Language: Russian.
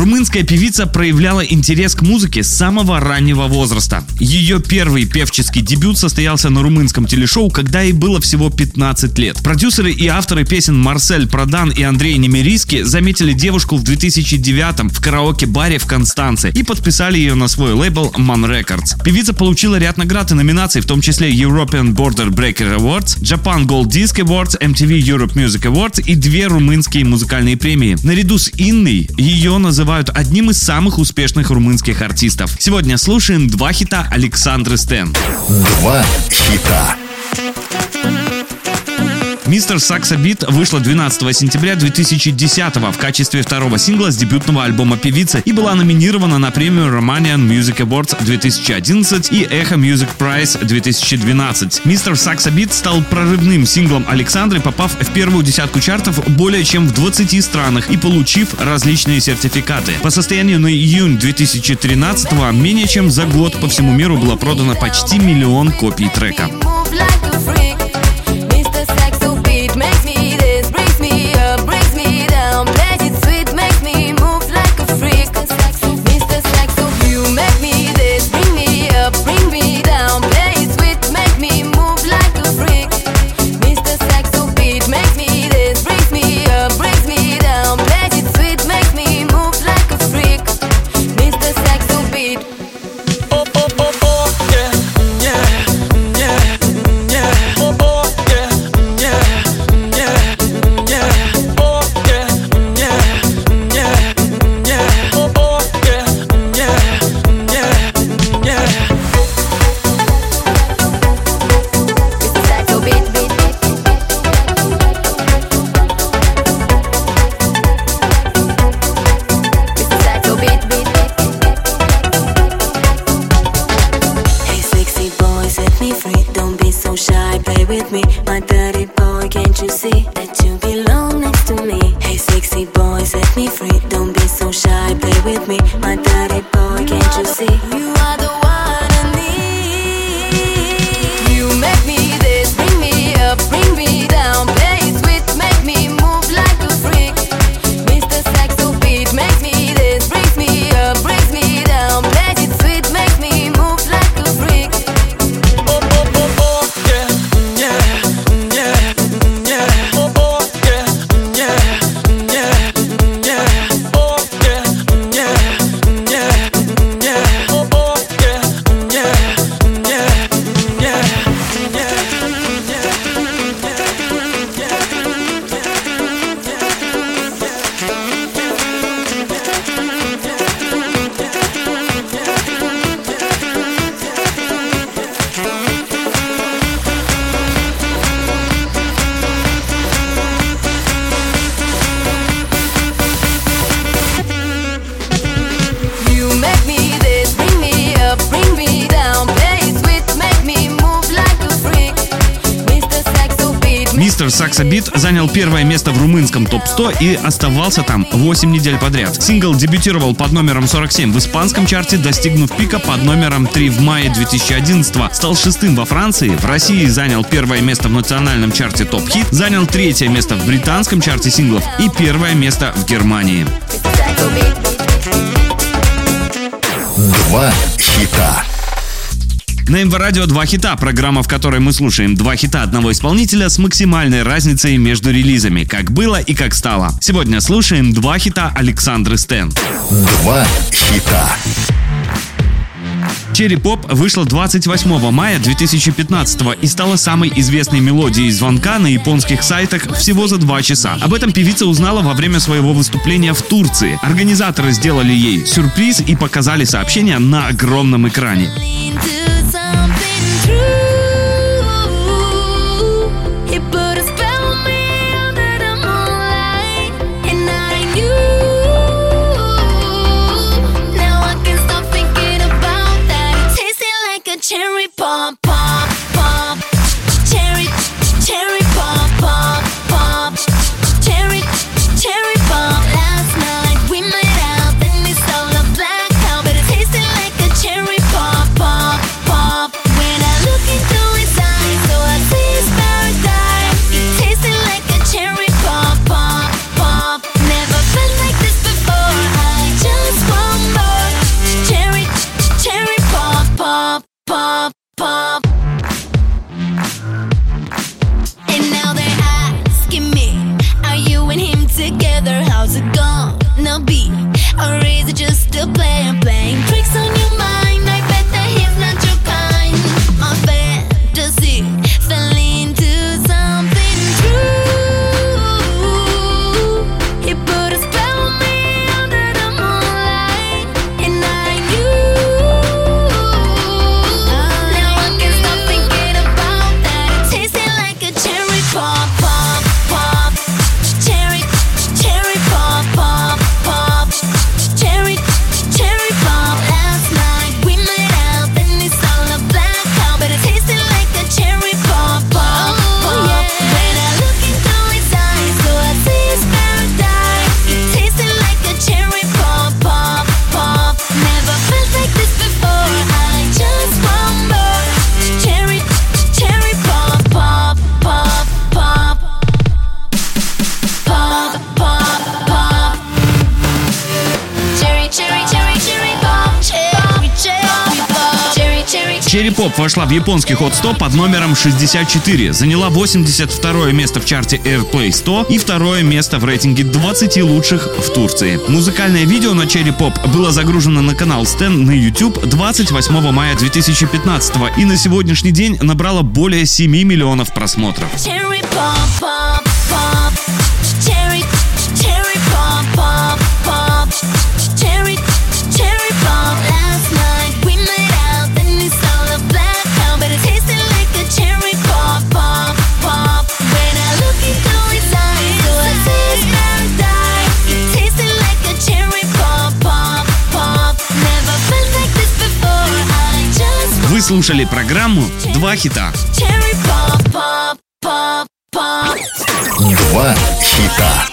Румынская певица проявляла интерес к музыке с самого раннего возраста. Ее первый певческий дебют состоялся на румынском телешоу, когда ей было всего 15 лет. Продюсеры и авторы песен Марсель Продан и Андрей Немериски заметили девушку в 2009 в караоке-баре в Констанце и подписали ее на свой лейбл Man Records. Певица получила ряд наград и номинаций, в том числе European Border Breaker Awards, Japan Gold Disc Awards, MTV Europe Music Awards и две румынские музыкальные премии. Наряду с Инной ее называют называют одним из самых успешных румынских артистов. Сегодня слушаем два хита Александры Стен. Два хита. Мистер Сакса Бит вышла 12 сентября 2010 в качестве второго сингла с дебютного альбома певицы и была номинирована на премию Romanian Music Awards 2011 и Echo Music Prize 2012. Мистер Сакса Бит стал прорывным синглом Александры, попав в первую десятку чартов более чем в 20 странах и получив различные сертификаты. По состоянию на июнь 2013 менее чем за год по всему миру было продано почти миллион копий трека. Me, my dirty boy. Can't you see that you belong next to me? Hey, sexy boy, set me free. Don't be so shy, play with me, my dirty beat, Сакса Бит занял первое место в румынском топ-100 и оставался там 8 недель подряд. Сингл дебютировал под номером 47 в испанском чарте, достигнув пика под номером 3 в мае 2011 стал шестым во Франции, в России занял первое место в национальном чарте Топ Хит, занял третье место в британском чарте синглов и первое место в Германии. Beat. Два хита. На МВ Радио два хита, программа, в которой мы слушаем два хита одного исполнителя с максимальной разницей между релизами, как было и как стало. Сегодня слушаем два хита Александры Стен. Два хита. Черри Поп вышла 28 мая 2015 и стала самой известной мелодией звонка на японских сайтах всего за два часа. Об этом певица узнала во время своего выступления в Турции. Организаторы сделали ей сюрприз и показали сообщение на огромном экране. Pop вошла в японский Hot 100 под номером 64, заняла 82 место в чарте AirPlay 100 и второе место в рейтинге 20 лучших в Турции. Музыкальное видео на Cherry Pop было загружено на канал Стэн на YouTube 28 мая 2015 и на сегодняшний день набрало более 7 миллионов просмотров. Cherry pop pop. Слушали программу «Два хита». Два хита.